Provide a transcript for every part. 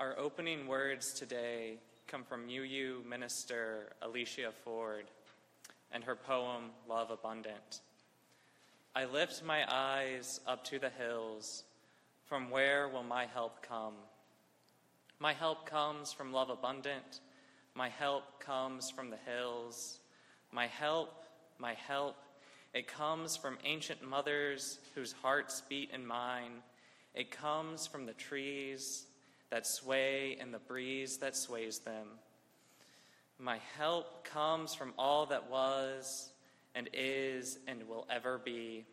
Our opening words today come from UU minister Alicia Forde and her poem, Love Abundant. I lift my eyes up to the hills. From where will my help come? My help comes from love abundant. My help comes from the hills. My help, my help, it comes from ancient mothers whose hearts beat in mine. It comes from the trees that sway in the breeze that sways them. My help comes from all that was and is and will ever be.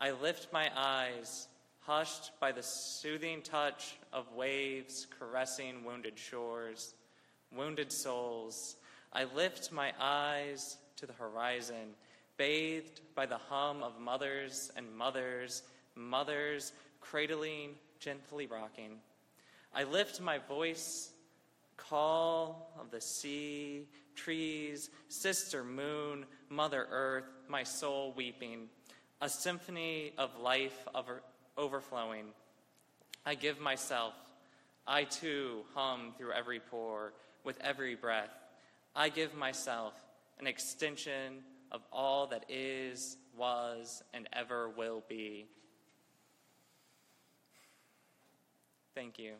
I lift my eyes, hushed by the soothing touch of waves caressing wounded shores, wounded souls. I lift my eyes to the horizon, bathed by the hum of mothers and mothers, mothers cradling, gently rocking. I lift my voice, call of the sea, trees, sister moon, mother earth, my soul weeping, a symphony of life over, overflowing. I give myself, I too hum through every pore, with every breath. I give myself an extension of all that is, was, and ever will be. Thank you.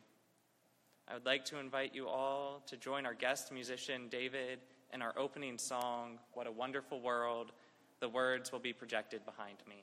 I would like to invite you all to join our guest musician, David, in our opening song, What a Wonderful World. The words will be projected behind me.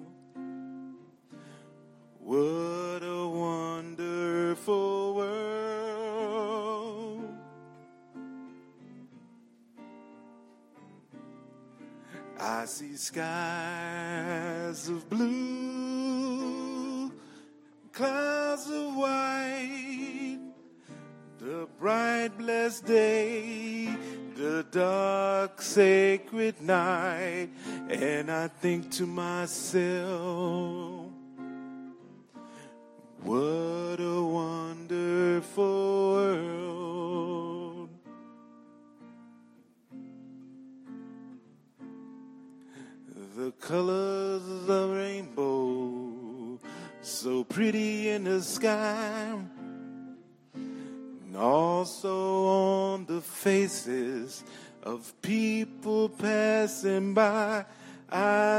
see skies of blue, clouds of white, the bright blessed day, the dark sacred night, and I think to myself,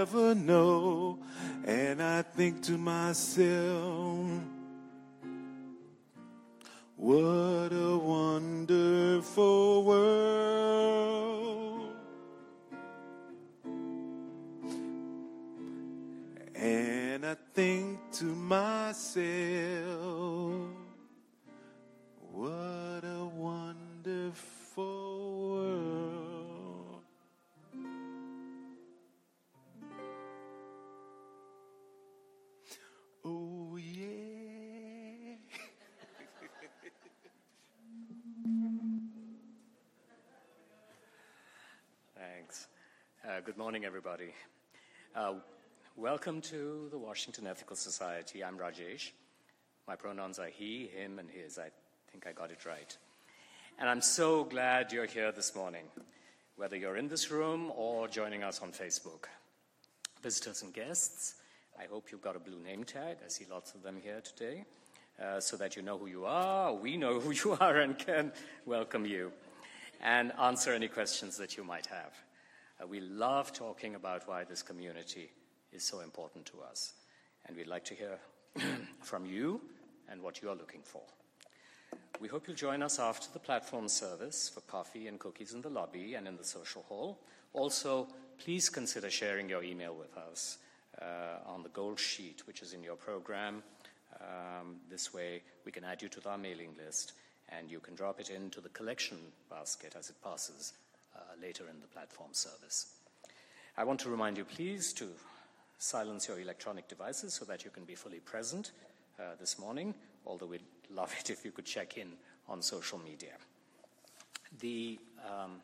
ever know. And I think to myself, what a wonderful welcome to the Washington Ethical Society. I'm Rajesh. My pronouns are he, him, and his. I think I got it right. And I'm so glad you're here this morning, whether you're in this room or joining us on Facebook. Visitors and guests, I hope you've got a blue name tag. I see lots of them here today, uh, so that you know who you are, we know who you are, and can welcome you and answer any questions that you might have. Uh, we love talking about why this community is so important to us. And we'd like to hear from you and what you are looking for. We hope you'll join us after the platform service for coffee and cookies in the lobby and in the social hall. Also, please consider sharing your email with us uh, on the gold sheet, which is in your program. Um, this way, we can add you to our mailing list and you can drop it into the collection basket as it passes uh, later in the platform service. I want to remind you, please, to silence your electronic devices so that you can be fully present uh, this morning, although we'd love it if you could check in on social media. The, um,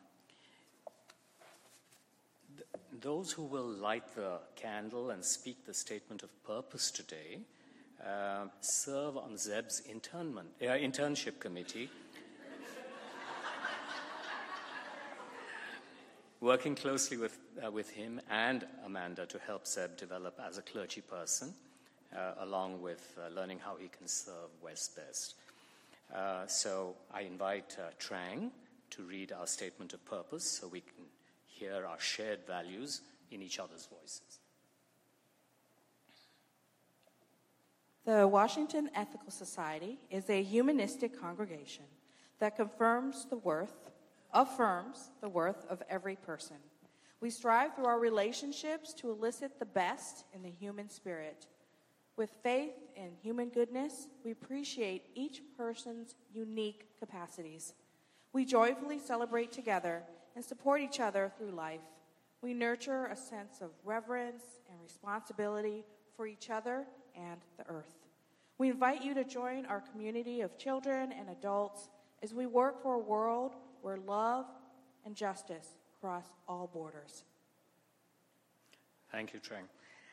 th- those who will light the candle and speak the statement of purpose today uh, serve on Zeb's internment, uh, internship committee, working closely with, uh, with him and Amanda to help Seb develop as a clergy person, uh, along with uh, learning how he can serve WES best. Uh, so I invite Trang to read our statement of purpose so we can hear our shared values in each other's voices. The Washington Ethical Society is a humanistic congregation that confirms the worth, affirms the worth of every person. We strive through our relationships to elicit the best in the human spirit. With faith in human goodness, we appreciate each person's unique capacities. We joyfully celebrate together and support each other through life. We nurture a sense of reverence and responsibility for each other and the earth. We invite you to join our community of children and adults as we work for a world where love and justice cross all borders. Thank you, Trang.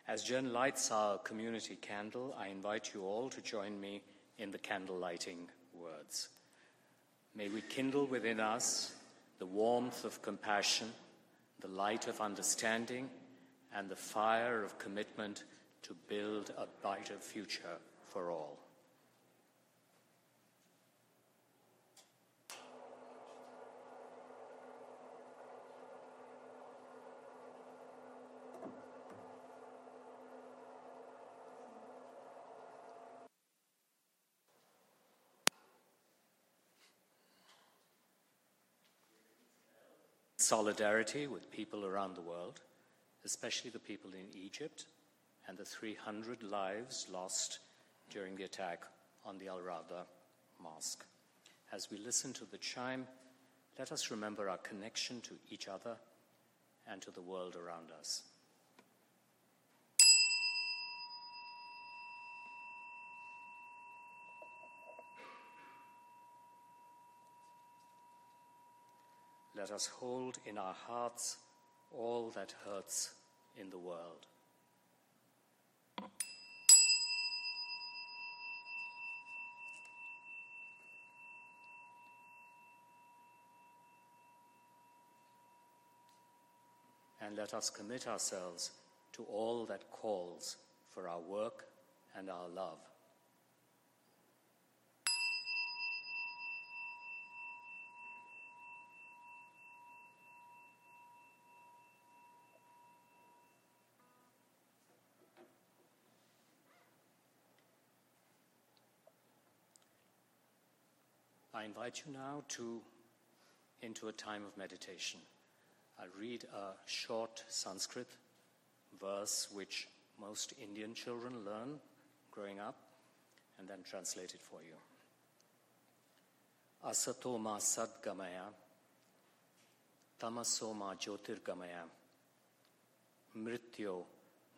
As Jen lights our community candle, I invite you all to join me in the candle lighting words. May we kindle within us the warmth of compassion, the light of understanding, and the fire of commitment to build a brighter future for all. Solidarity with people around the world, especially the people in Egypt and the 300 lives lost during the attack on the Al Rawda Mosque. As we listen to the chime, let us remember our connection to each other and to the world around us. Let us hold in our hearts all that hurts in the world. and let us commit ourselves to all that calls for our work and our love. I invite you now to into a time of meditation. I'll read a short Sanskrit verse which most Indian children learn growing up and then translate it for you. Asato ma sadgamaya, tamaso ma jyotirgamaya, mrityo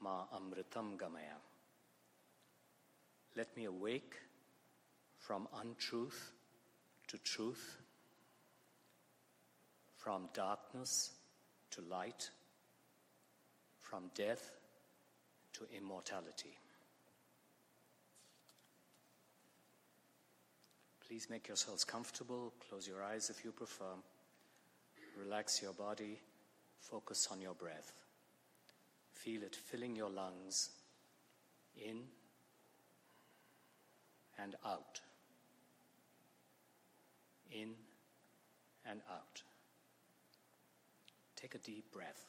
ma amritam gamaya. Let me awake from untruth to truth, from darkness to light, from death to immortality. Please make yourselves comfortable, close your eyes if you prefer, relax your body, focus on your breath. Feel it filling your lungs in and out, in and out. Take a deep breath.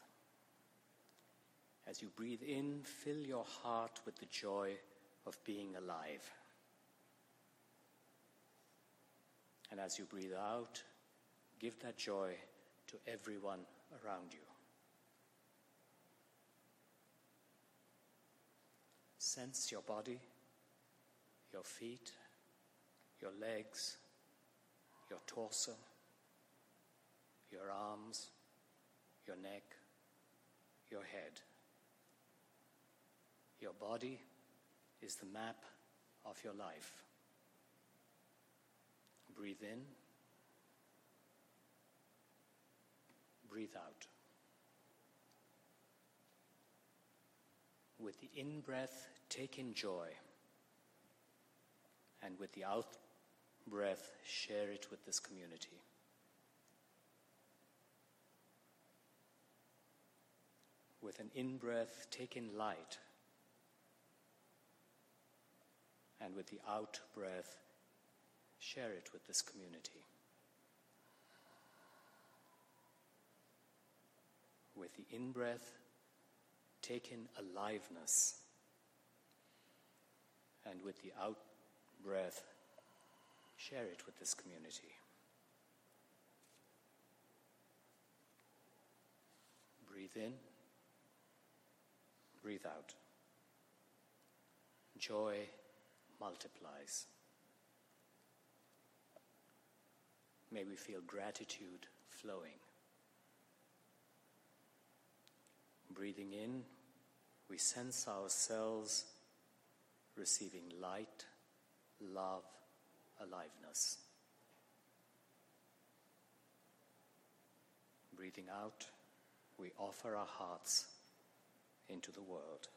As you breathe in, fill your heart with the joy of being alive. And as you breathe out, give that joy to everyone around you. Sense your body, your feet, your legs, your torso, your arms, your neck, your head. Your body is the map of your life. Breathe in, breathe out. With the in breath, take in joy. And with the out breath, share it with this community. With an in breath, take in light. And with the out breath, share it with this community. With the in breath, take in aliveness. And with the out breath, share it with this community. Breathe in, breathe out. Joy multiplies. May we feel gratitude flowing. Breathing in, we sense ourselves receiving light, love, aliveness. Breathing out, we offer our hearts into the world.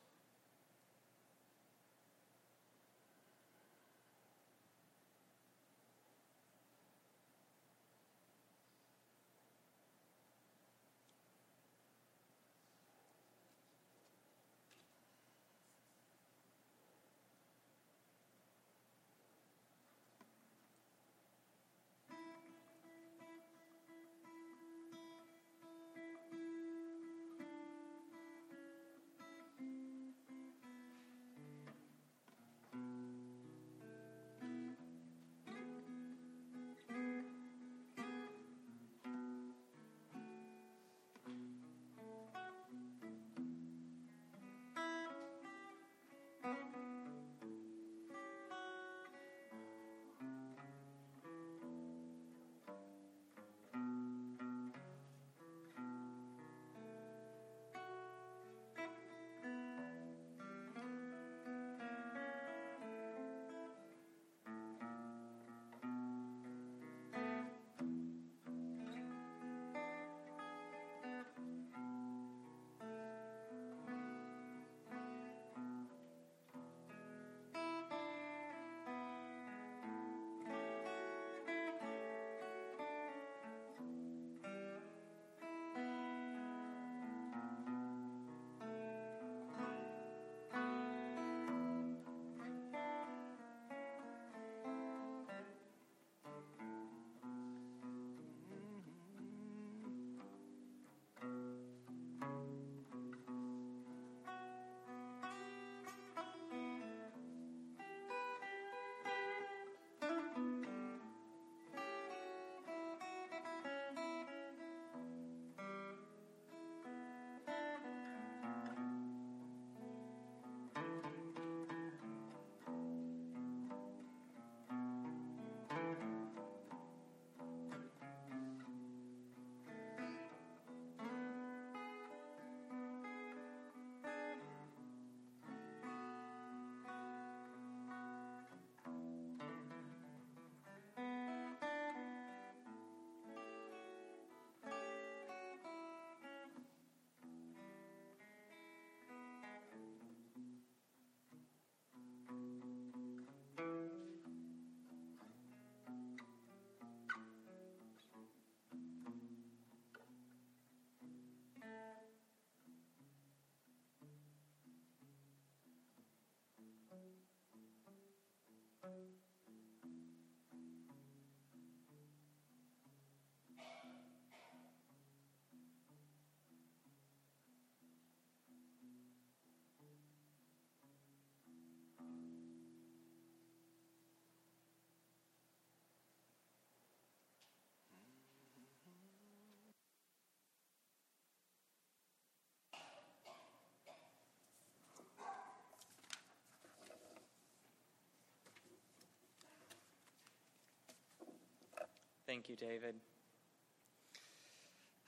Thank you, David.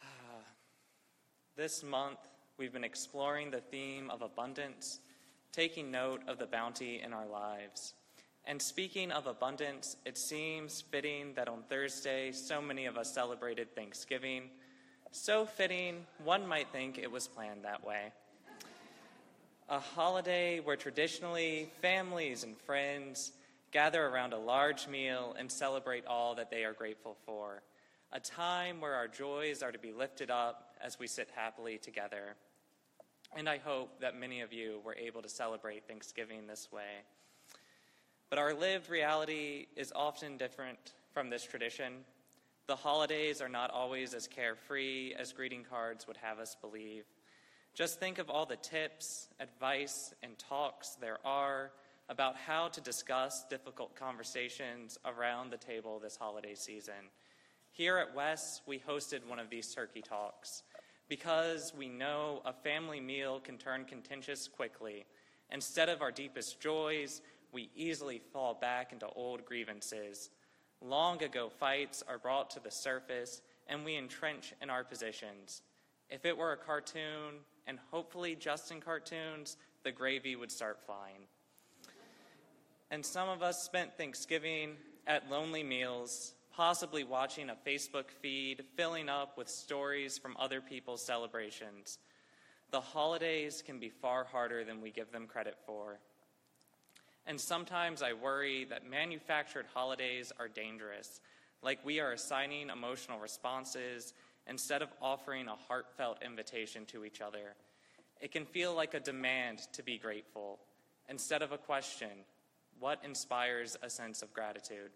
Ah, this month, we've been exploring the theme of abundance, taking note of the bounty in our lives. And speaking of abundance, it seems fitting that on Thursday, so many of us celebrated Thanksgiving. So fitting, one might think it was planned that way. A holiday where traditionally families and friends gather around a large meal and celebrate all that they are grateful for. A time where our joys are to be lifted up as we sit happily together. And I hope that many of you were able to celebrate Thanksgiving this way. But our lived reality is often different from this tradition. The holidays are not always as carefree as greeting cards would have us believe. Just think of all the tips, advice, and talks there are about how to discuss difficult conversations around the table this holiday season. Here at WES, we hosted one of these turkey talks because we know a family meal can turn contentious quickly. Instead of our deepest joys, we easily fall back into old grievances. Long ago fights are brought to the surface, and we entrench in our positions. If it were a cartoon, and hopefully just in cartoons, the gravy would start flying. And some of us spent Thanksgiving at lonely meals, possibly watching a Facebook feed filling up with stories from other people's celebrations. The holidays can be far harder than we give them credit for. And sometimes I worry that manufactured holidays are dangerous, like we are assigning emotional responses instead of offering a heartfelt invitation to each other. It can feel like a demand to be grateful instead of a question what inspires a sense of gratitude?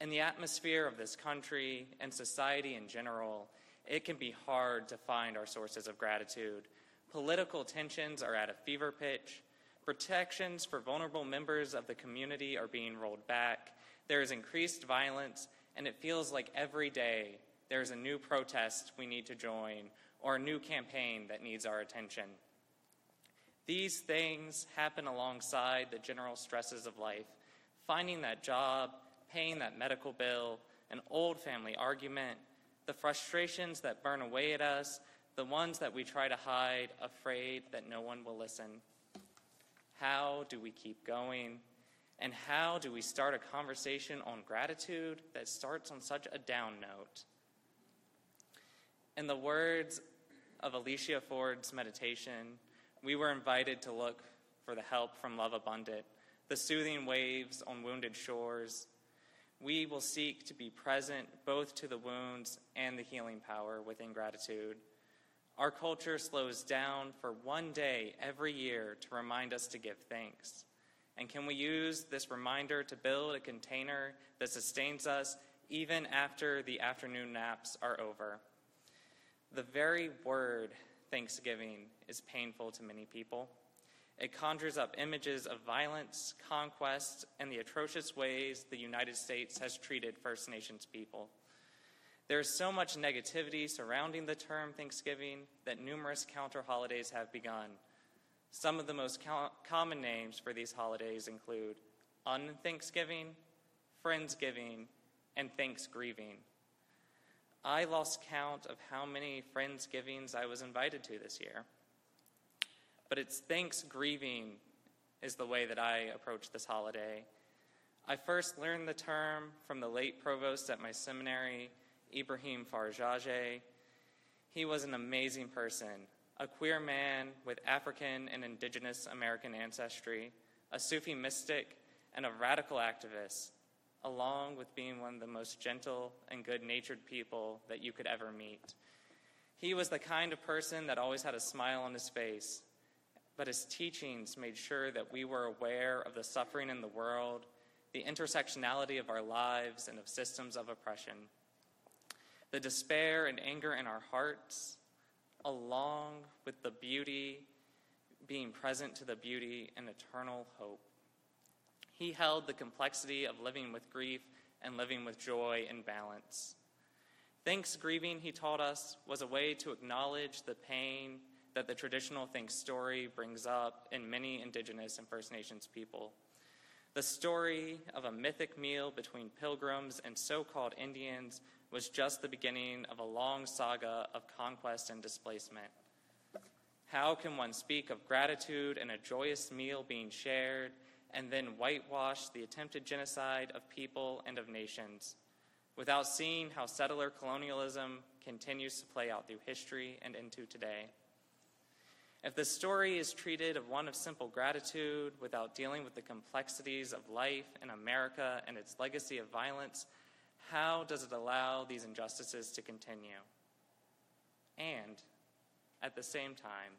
In the atmosphere of this country and society in general, it can be hard to find our sources of gratitude. Political tensions are at a fever pitch. Protections for vulnerable members of the community are being rolled back. There is increased violence, and it feels like every day there's a new protest we need to join or a new campaign that needs our attention. These things happen alongside the general stresses of life finding that job, paying that medical bill, an old family argument, the frustrations that burn away at us, the ones that we try to hide, afraid that no one will listen. How do we keep going? And how do we start a conversation on gratitude that starts on such a down note? In the words of Alicia Forde's meditation, we were invited to look for the help from Love Abundant, the soothing waves on wounded shores. We will seek to be present both to the wounds and the healing power within gratitude. Our culture slows down for one day every year to remind us to give thanks. And can we use this reminder to build a container that sustains us even after the afternoon naps are over? The very word Thanksgiving is painful to many people. It conjures up images of violence, conquest, and the atrocious ways the United States has treated First Nations people. There is so much negativity surrounding the term Thanksgiving that numerous counter holidays have begun. Some of the most co- common names for these holidays include Unthanksgiving, Friendsgiving, and Thanksgrieving. I lost count of how many Friendsgivings I was invited to this year. But it's Thanksgrieving is the way that I approach this holiday. I first learned the term from the late provost at my seminary, Ibrahim Farajaje. He was an amazing person, a queer man with African and indigenous American ancestry, a Sufi mystic, and a radical activist along with being one of the most gentle and good natured people that you could ever meet. He was the kind of person that always had a smile on his face, but his teachings made sure that we were aware of the suffering in the world, the intersectionality of our lives, and of systems of oppression. The despair and anger in our hearts, along with the beauty, being present to the beauty and eternal hope. He held the complexity of living with grief and living with joy in balance. Thanksgrieving, he taught us, was a way to acknowledge the pain that the traditional thanks story brings up in many Indigenous and First Nations people. The story of a mythic meal between pilgrims and so called Indians was just the beginning of a long saga of conquest and displacement. How can one speak of gratitude and a joyous meal being shared and then whitewash the attempted genocide of people and of nations without seeing how settler colonialism continues to play out through history and into today? If the story is treated of one of simple gratitude without dealing with the complexities of life in America and its legacy of violence, how does it allow these injustices to continue? And at the same time,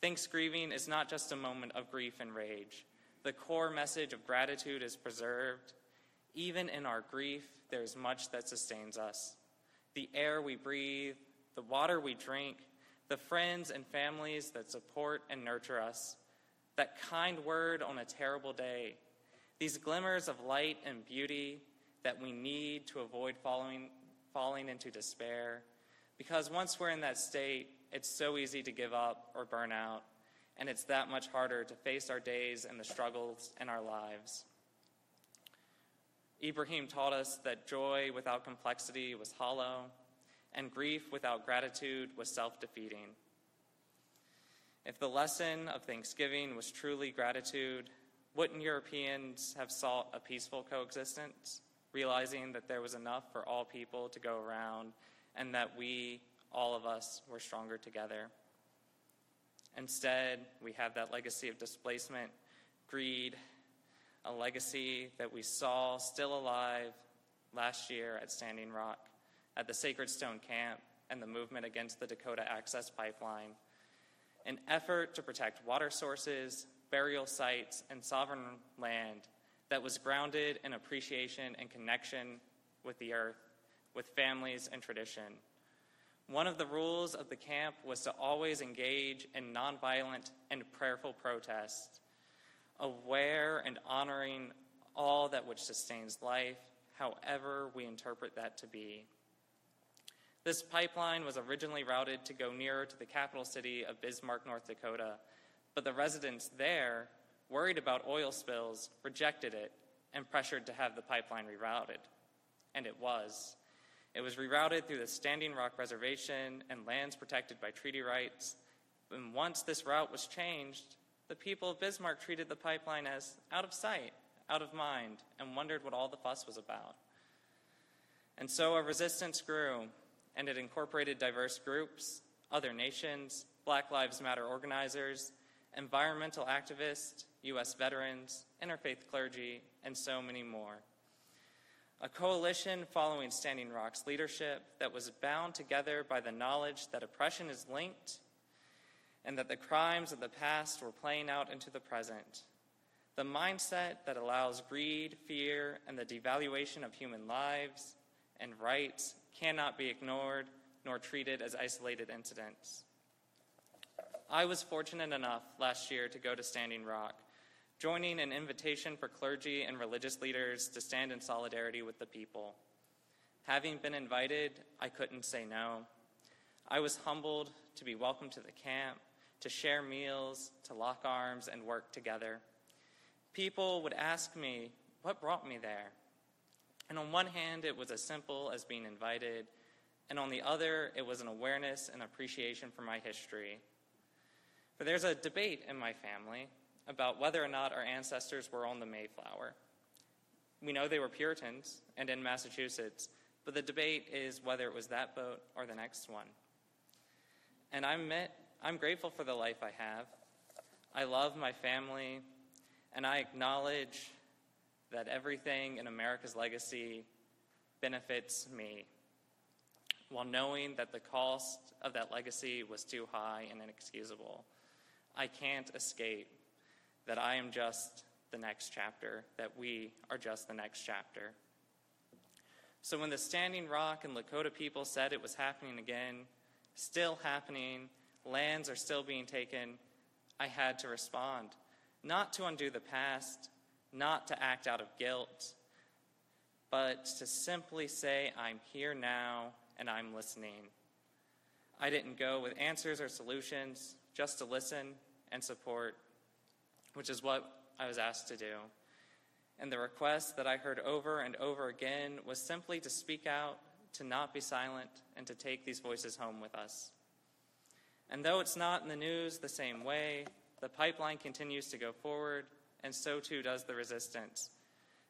Thanksgiving is not just a moment of grief and rage. The core message of gratitude is preserved. Even in our grief, there is much that sustains us. The air we breathe, the water we drink, the friends and families that support and nurture us, that kind word on a terrible day, these glimmers of light and beauty that we need to avoid falling, falling into despair. Because once we're in that state, it's so easy to give up or burn out, and it's that much harder to face our days and the struggles in our lives. Ibrahim taught us that joy without complexity was hollow, and grief without gratitude was self defeating. If the lesson of Thanksgiving was truly gratitude, wouldn't Europeans have sought a peaceful coexistence, realizing that there was enough for all people to go around and that we, all of us, were stronger together? Instead, we have that legacy of displacement, greed, a legacy that we saw still alive last year at Standing Rock at the Sacred Stone Camp and the movement against the Dakota Access Pipeline. An effort to protect water sources, burial sites, and sovereign land that was grounded in appreciation and connection with the earth, with families and tradition. One of the rules of the camp was to always engage in nonviolent and prayerful protest, aware and honoring all that which sustains life, however we interpret that to be. This pipeline was originally routed to go nearer to the capital city of Bismarck, North Dakota, but the residents there, worried about oil spills, rejected it and pressured to have the pipeline rerouted. And it was. It was rerouted through the Standing Rock Reservation and lands protected by treaty rights. And once this route was changed, the people of Bismarck treated the pipeline as out of sight, out of mind, and wondered what all the fuss was about. And so a resistance grew, and it incorporated diverse groups, other nations, Black Lives Matter organizers, environmental activists, U.S. veterans, interfaith clergy, and so many more. A coalition following Standing Rock's leadership that was bound together by the knowledge that oppression is linked and that the crimes of the past were playing out into the present. The mindset that allows greed, fear, and the devaluation of human lives and rights cannot be ignored nor treated as isolated incidents. I was fortunate enough last year to go to Standing Rock, joining an invitation for clergy and religious leaders to stand in solidarity with the people. Having been invited, I couldn't say no. I was humbled to be welcomed to the camp, to share meals, to lock arms, and work together. People would ask me, What brought me there? And on one hand, it was as simple as being invited, and on the other, it was an awareness and appreciation for my history. For there's a debate in my family about whether or not our ancestors were on the Mayflower. We know they were Puritans and in Massachusetts, but the debate is whether it was that boat or the next one. And I'm, I'm grateful for the life I have. I love my family, and I acknowledge that everything in America's legacy benefits me, while knowing that the cost of that legacy was too high and inexcusable. I can't escape that I am just the next chapter, that we are just the next chapter. So when the Standing Rock and Lakota people said it was happening again, still happening, lands are still being taken, I had to respond. Not to undo the past, not to act out of guilt, but to simply say, I'm here now and I'm listening. I didn't go with answers or solutions, just to listen and support, which is what I was asked to do. And the request that I heard over and over again was simply to speak out, to not be silent, and to take these voices home with us. And though it's not in the news the same way, the pipeline continues to go forward, and so too does the resistance.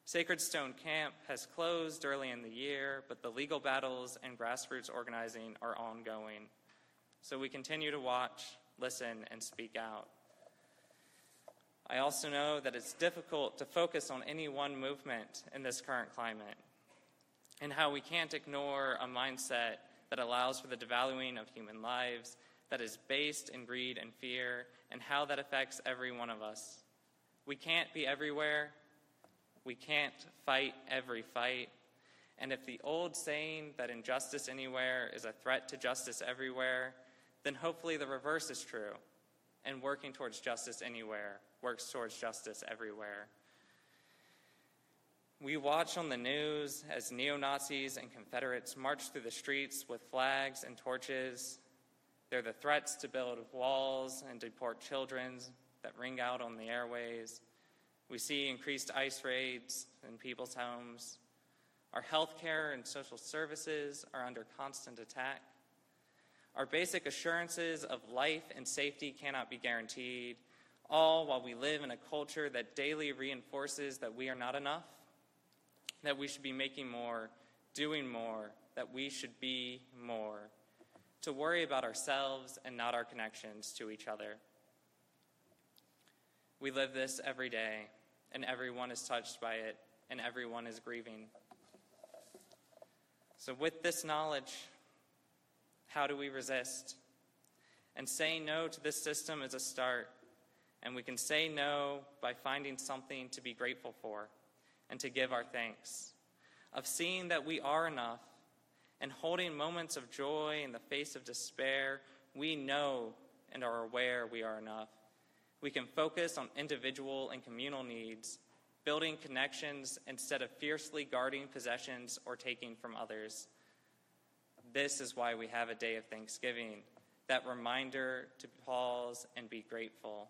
Sacred Stone Camp has closed early in the year, but the legal battles and grassroots organizing are ongoing. So we continue to watch, listen, and speak out. I also know that it's difficult to focus on any one movement in this current climate, and how we can't ignore a mindset that allows for the devaluing of human lives, that is based in greed and fear, and how that affects every one of us. We can't be everywhere, we can't fight every fight. And if the old saying that injustice anywhere is a threat to justice everywhere, then hopefully the reverse is true. And working towards justice anywhere works towards justice everywhere. We watch on the news as neo Nazis and Confederates march through the streets with flags and torches. They're the threats to build walls and deport children that ring out on the airways. We see increased ICE raids in people's homes. Our health care and social services are under constant attack. Our basic assurances of life and safety cannot be guaranteed, all while we live in a culture that daily reinforces that we are not enough, that we should be making more, doing more, that we should be more, to worry about ourselves and not our connections to each other. We live this every day, and everyone is touched by it, and everyone is grieving. So, with this knowledge, how do we resist? And saying no to this system is a start. And we can say no by finding something to be grateful for and to give our thanks, of seeing that we are enough and holding moments of joy in the face of despair. We know and are aware we are enough. We can focus on individual and communal needs, building connections instead of fiercely guarding possessions or taking from others. This is why we have a day of thanksgiving, that reminder to pause and be grateful.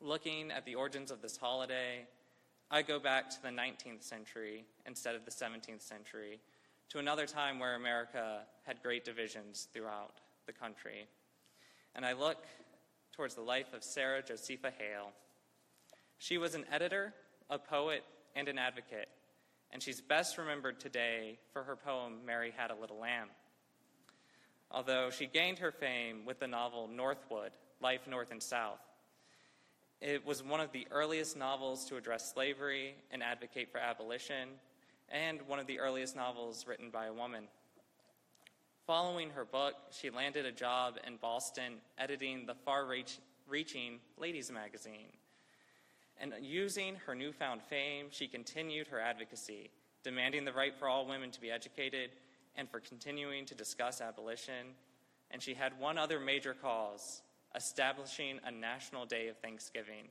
Looking at the origins of this holiday, I go back to the 19th century instead of the 17th century, to another time where America had great divisions throughout the country. And I look towards the life of Sarah Josepha Hale. She was an editor, a poet, and an advocate and she's best remembered today for her poem, Mary Had a Little Lamb. Although she gained her fame with the novel Northwood Life North and South. It was one of the earliest novels to address slavery and advocate for abolition, and one of the earliest novels written by a woman. Following her book, she landed a job in Boston editing the far reaching Ladies magazine. And using her newfound fame, she continued her advocacy, demanding the right for all women to be educated and for continuing to discuss abolition. And she had one other major cause establishing a national day of Thanksgiving.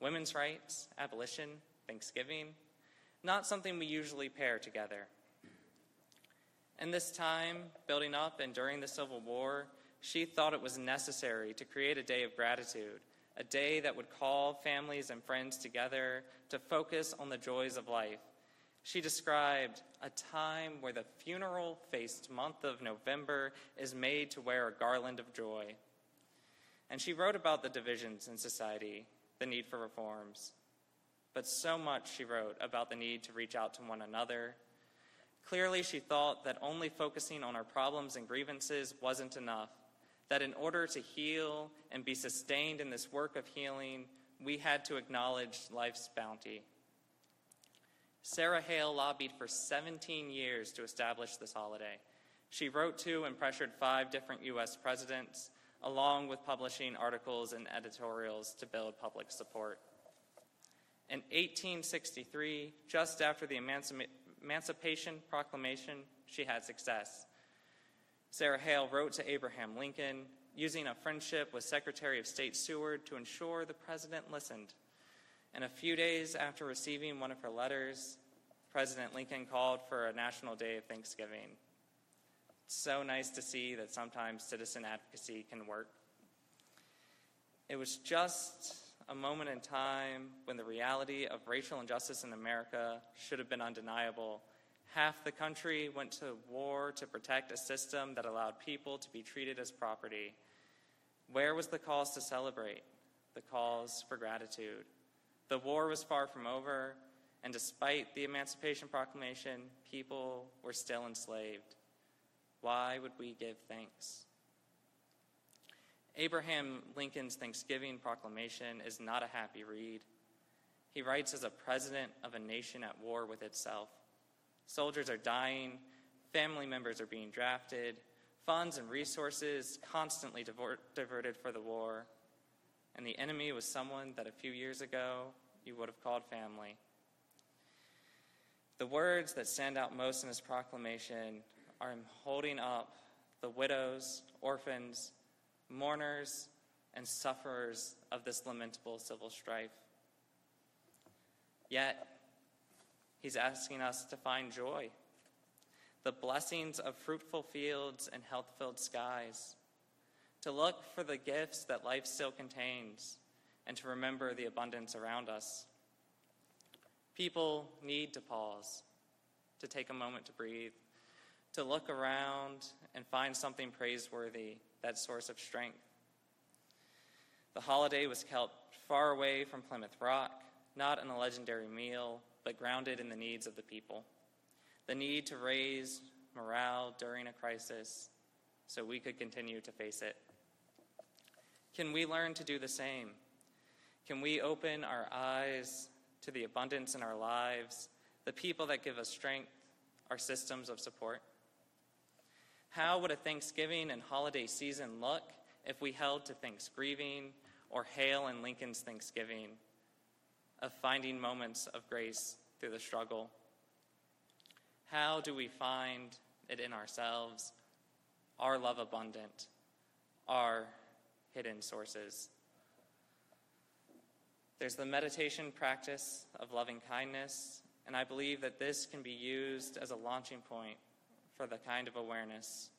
Women's rights, abolition, Thanksgiving, not something we usually pair together. In this time, building up and during the Civil War, she thought it was necessary to create a day of gratitude a day that would call families and friends together to focus on the joys of life. She described a time where the funeral faced month of November is made to wear a garland of joy. And she wrote about the divisions in society, the need for reforms. But so much she wrote about the need to reach out to one another. Clearly, she thought that only focusing on our problems and grievances wasn't enough that in order to heal and be sustained in this work of healing, we had to acknowledge life's bounty. Sarah Hale lobbied for 17 years to establish this holiday. She wrote to and pressured five different U.S. presidents, along with publishing articles and editorials to build public support. In 1863, just after the Emancipation Proclamation, she had success. Sarah Hale wrote to Abraham Lincoln, using a friendship with Secretary of State Seward to ensure the president listened. And a few days after receiving one of her letters, President Lincoln called for a national day of Thanksgiving. So nice to see that sometimes citizen advocacy can work. It was just a moment in time when the reality of racial injustice in America should have been undeniable. Half the country went to war to protect a system that allowed people to be treated as property. Where was the cause to celebrate? The cause for gratitude. The war was far from over, and despite the Emancipation Proclamation, people were still enslaved. Why would we give thanks? Abraham Lincoln's Thanksgiving Proclamation is not a happy read. He writes as a president of a nation at war with itself. Soldiers are dying, family members are being drafted, funds and resources constantly divert, diverted for the war, and the enemy was someone that a few years ago you would have called family. The words that stand out most in his proclamation him holding up the widows, orphans, mourners, and sufferers of this lamentable civil strife. Yet, he's asking us to find joy, the blessings of fruitful fields and health filled skies, to look for the gifts that life still contains, and to remember the abundance around us. People need to pause, to take a moment to breathe, to look around and find something praiseworthy that source of strength. The holiday was kept far away from Plymouth Rock, not in a legendary meal, but grounded in the needs of the people. The need to raise morale during a crisis so we could continue to face it. Can we learn to do the same? Can we open our eyes to the abundance in our lives, the people that give us strength, our systems of support? How would a Thanksgiving and holiday season look if we held to Thanksgiving or Hale and Lincoln's Thanksgiving of finding moments of grace through the struggle? How do we find it in ourselves, our love abundant, our hidden sources? There's the meditation practice of loving kindness, and I believe that this can be used as a launching point for the kind of awareness.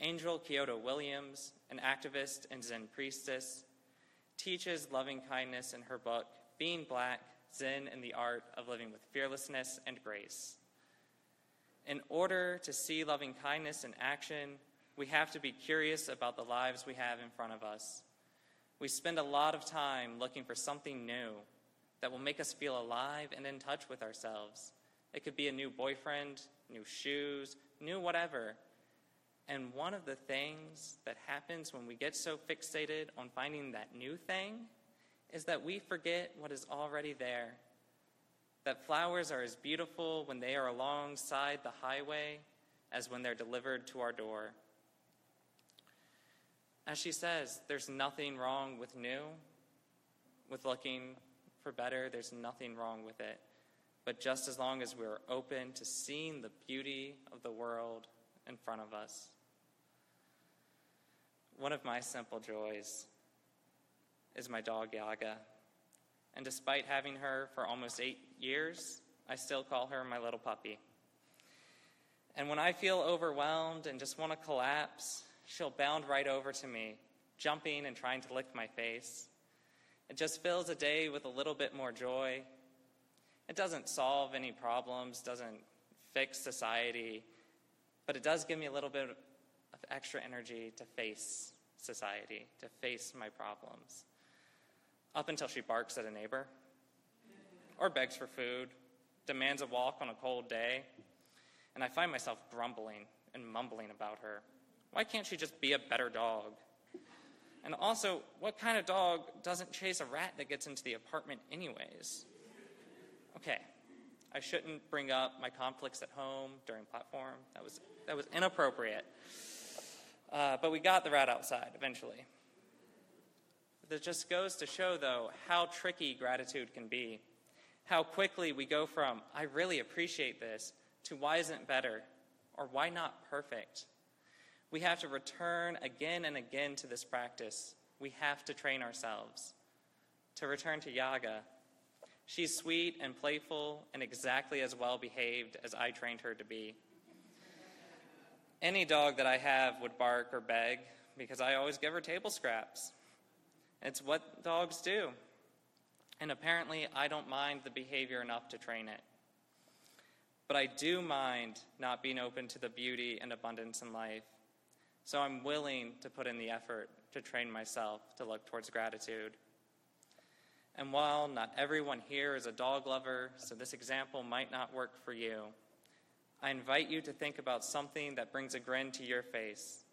Angel Kyoto Williams, an activist and Zen priestess, teaches loving kindness in her book, Being Black Zen and the Art of Living with Fearlessness and Grace. In order to see loving kindness in action, we have to be curious about the lives we have in front of us. We spend a lot of time looking for something new that will make us feel alive and in touch with ourselves. It could be a new boyfriend, new shoes, new whatever. And one of the things that happens when we get so fixated on finding that new thing is that we forget what is already there. That flowers are as beautiful when they are alongside the highway as when they're delivered to our door. As she says, there's nothing wrong with new, with looking for better, there's nothing wrong with it. But just as long as we're open to seeing the beauty of the world in front of us. One of my simple joys is my dog Yaga. And despite having her for almost eight years, I still call her my little puppy. And when I feel overwhelmed and just want to collapse, she'll bound right over to me, jumping and trying to lick my face. It just fills a day with a little bit more joy. It doesn't solve any problems, doesn't fix society, but it does give me a little bit of extra energy to face society, to face my problems. Up until she barks at a neighbor, or begs for food, demands a walk on a cold day, and I find myself grumbling and mumbling about her. Why can't she just be a better dog? And also, what kind of dog doesn't chase a rat that gets into the apartment, anyways? Okay, I shouldn't bring up my conflicts at home during platform. That was, that was inappropriate. Uh, but we got the rat outside eventually. That just goes to show, though, how tricky gratitude can be. How quickly we go from, I really appreciate this, to why isn't better, or why not perfect. We have to return again and again to this practice. We have to train ourselves. To return to Yaga, she's sweet and playful and exactly as well behaved as I trained her to be. Any dog that I have would bark or beg because I always give her table scraps. It's what dogs do. And apparently, I don't mind the behavior enough to train it. But I do mind not being open to the beauty and abundance in life. So I'm willing to put in the effort to train myself to look towards gratitude. And while not everyone here is a dog lover, so this example might not work for you, I invite you to think about something that brings a grin to your face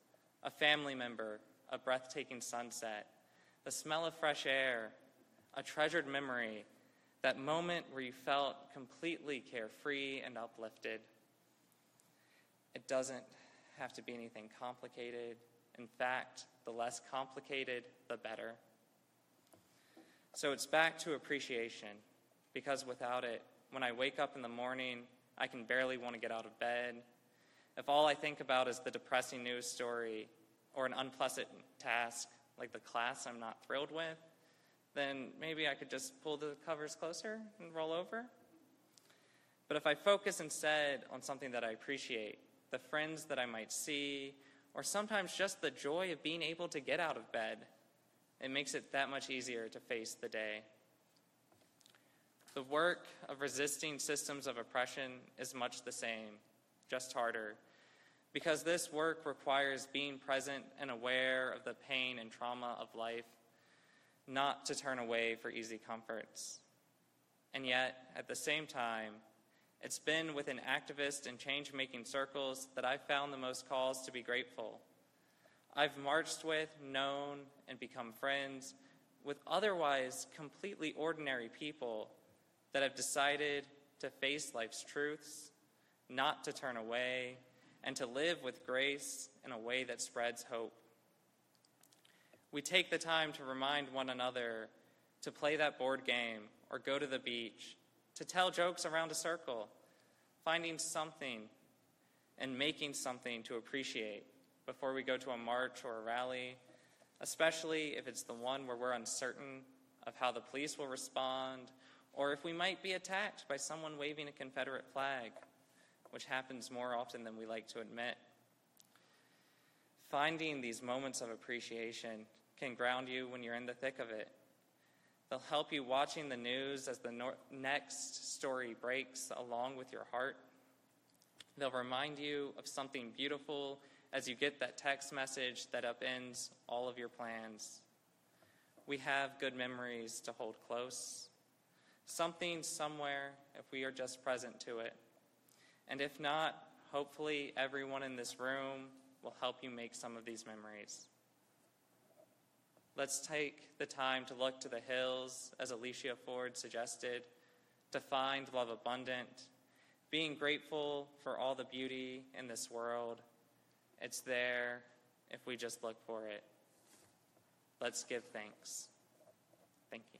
a family member, a breathtaking sunset, the smell of fresh air, a treasured memory, that moment where you felt completely carefree and uplifted. It doesn't have to be anything complicated. In fact, the less complicated, the better. So it's back to appreciation, because without it, when I wake up in the morning, I can barely want to get out of bed. If all I think about is the depressing news story or an unpleasant task like the class I'm not thrilled with, then maybe I could just pull the covers closer and roll over. But if I focus instead on something that I appreciate, the friends that I might see, or sometimes just the joy of being able to get out of bed, it makes it that much easier to face the day. The work of resisting systems of oppression is much the same, just harder, because this work requires being present and aware of the pain and trauma of life not to turn away for easy comforts. And yet, at the same time, it's been within activist and change making circles that I've found the most cause to be grateful. I've marched with, known, and become friends with otherwise completely ordinary people that have decided to face life's truths, not to turn away, and to live with grace in a way that spreads hope. We take the time to remind one another to play that board game or go to the beach, to tell jokes around a circle, finding something and making something to appreciate before we go to a march or a rally, especially if it's the one where we're uncertain of how the police will respond or if we might be attacked by someone waving a Confederate flag, which happens more often than we like to admit. Finding these moments of appreciation can ground you when you're in the thick of it. They'll help you watching the news as the no- next story breaks along with your heart. They'll remind you of something beautiful as you get that text message that upends all of your plans. We have good memories to hold close. Something somewhere if we are just present to it. And if not, hopefully everyone in this room will help you make some of these memories. Let's take the time to look to the hills, as Alicia Ford suggested, to find love abundant, being grateful for all the beauty in this world. It's there if we just look for it. Let's give thanks. Thank you.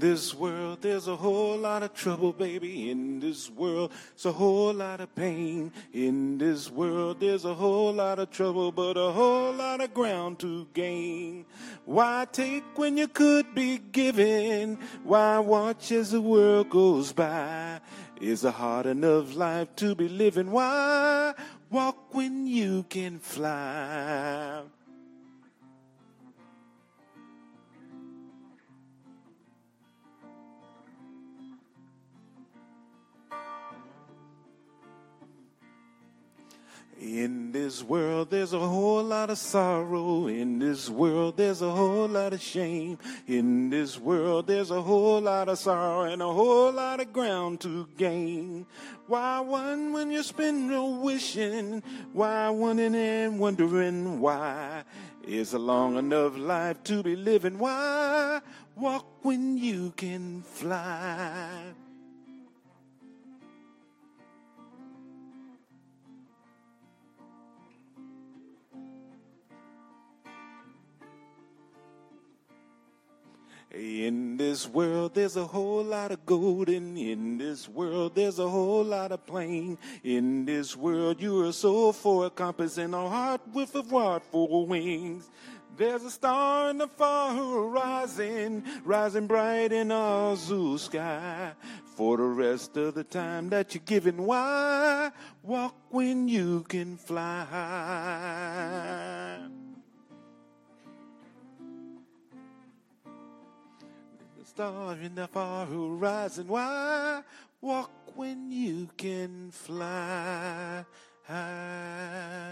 This world, there's a whole lot of trouble, baby. In this world, it's a whole lot of pain. In this world, there's a whole lot of trouble, but a whole lot of ground to gain. Why take when you could be given? Why watch as the world goes by? Is a hard enough life to be living? Why walk when you can fly? In this world, there's a whole lot of sorrow. In this world, there's a whole lot of shame. In this world, there's a whole lot of sorrow and a whole lot of ground to gain. Why one when you spend no wishing? Why wondering and wondering why? Is a long enough life to be living? Why walk when you can fly? In this world, there's a whole lot of gold, and in this world, there's a whole lot of plain. In this world, you're a soul for a compass and a heart with a rod for wings. There's a star in the far horizon, rising bright in our zoo sky. For the rest of the time that you're given, why walk when you can fly? star in the far horizon. Why walk when you can fly high?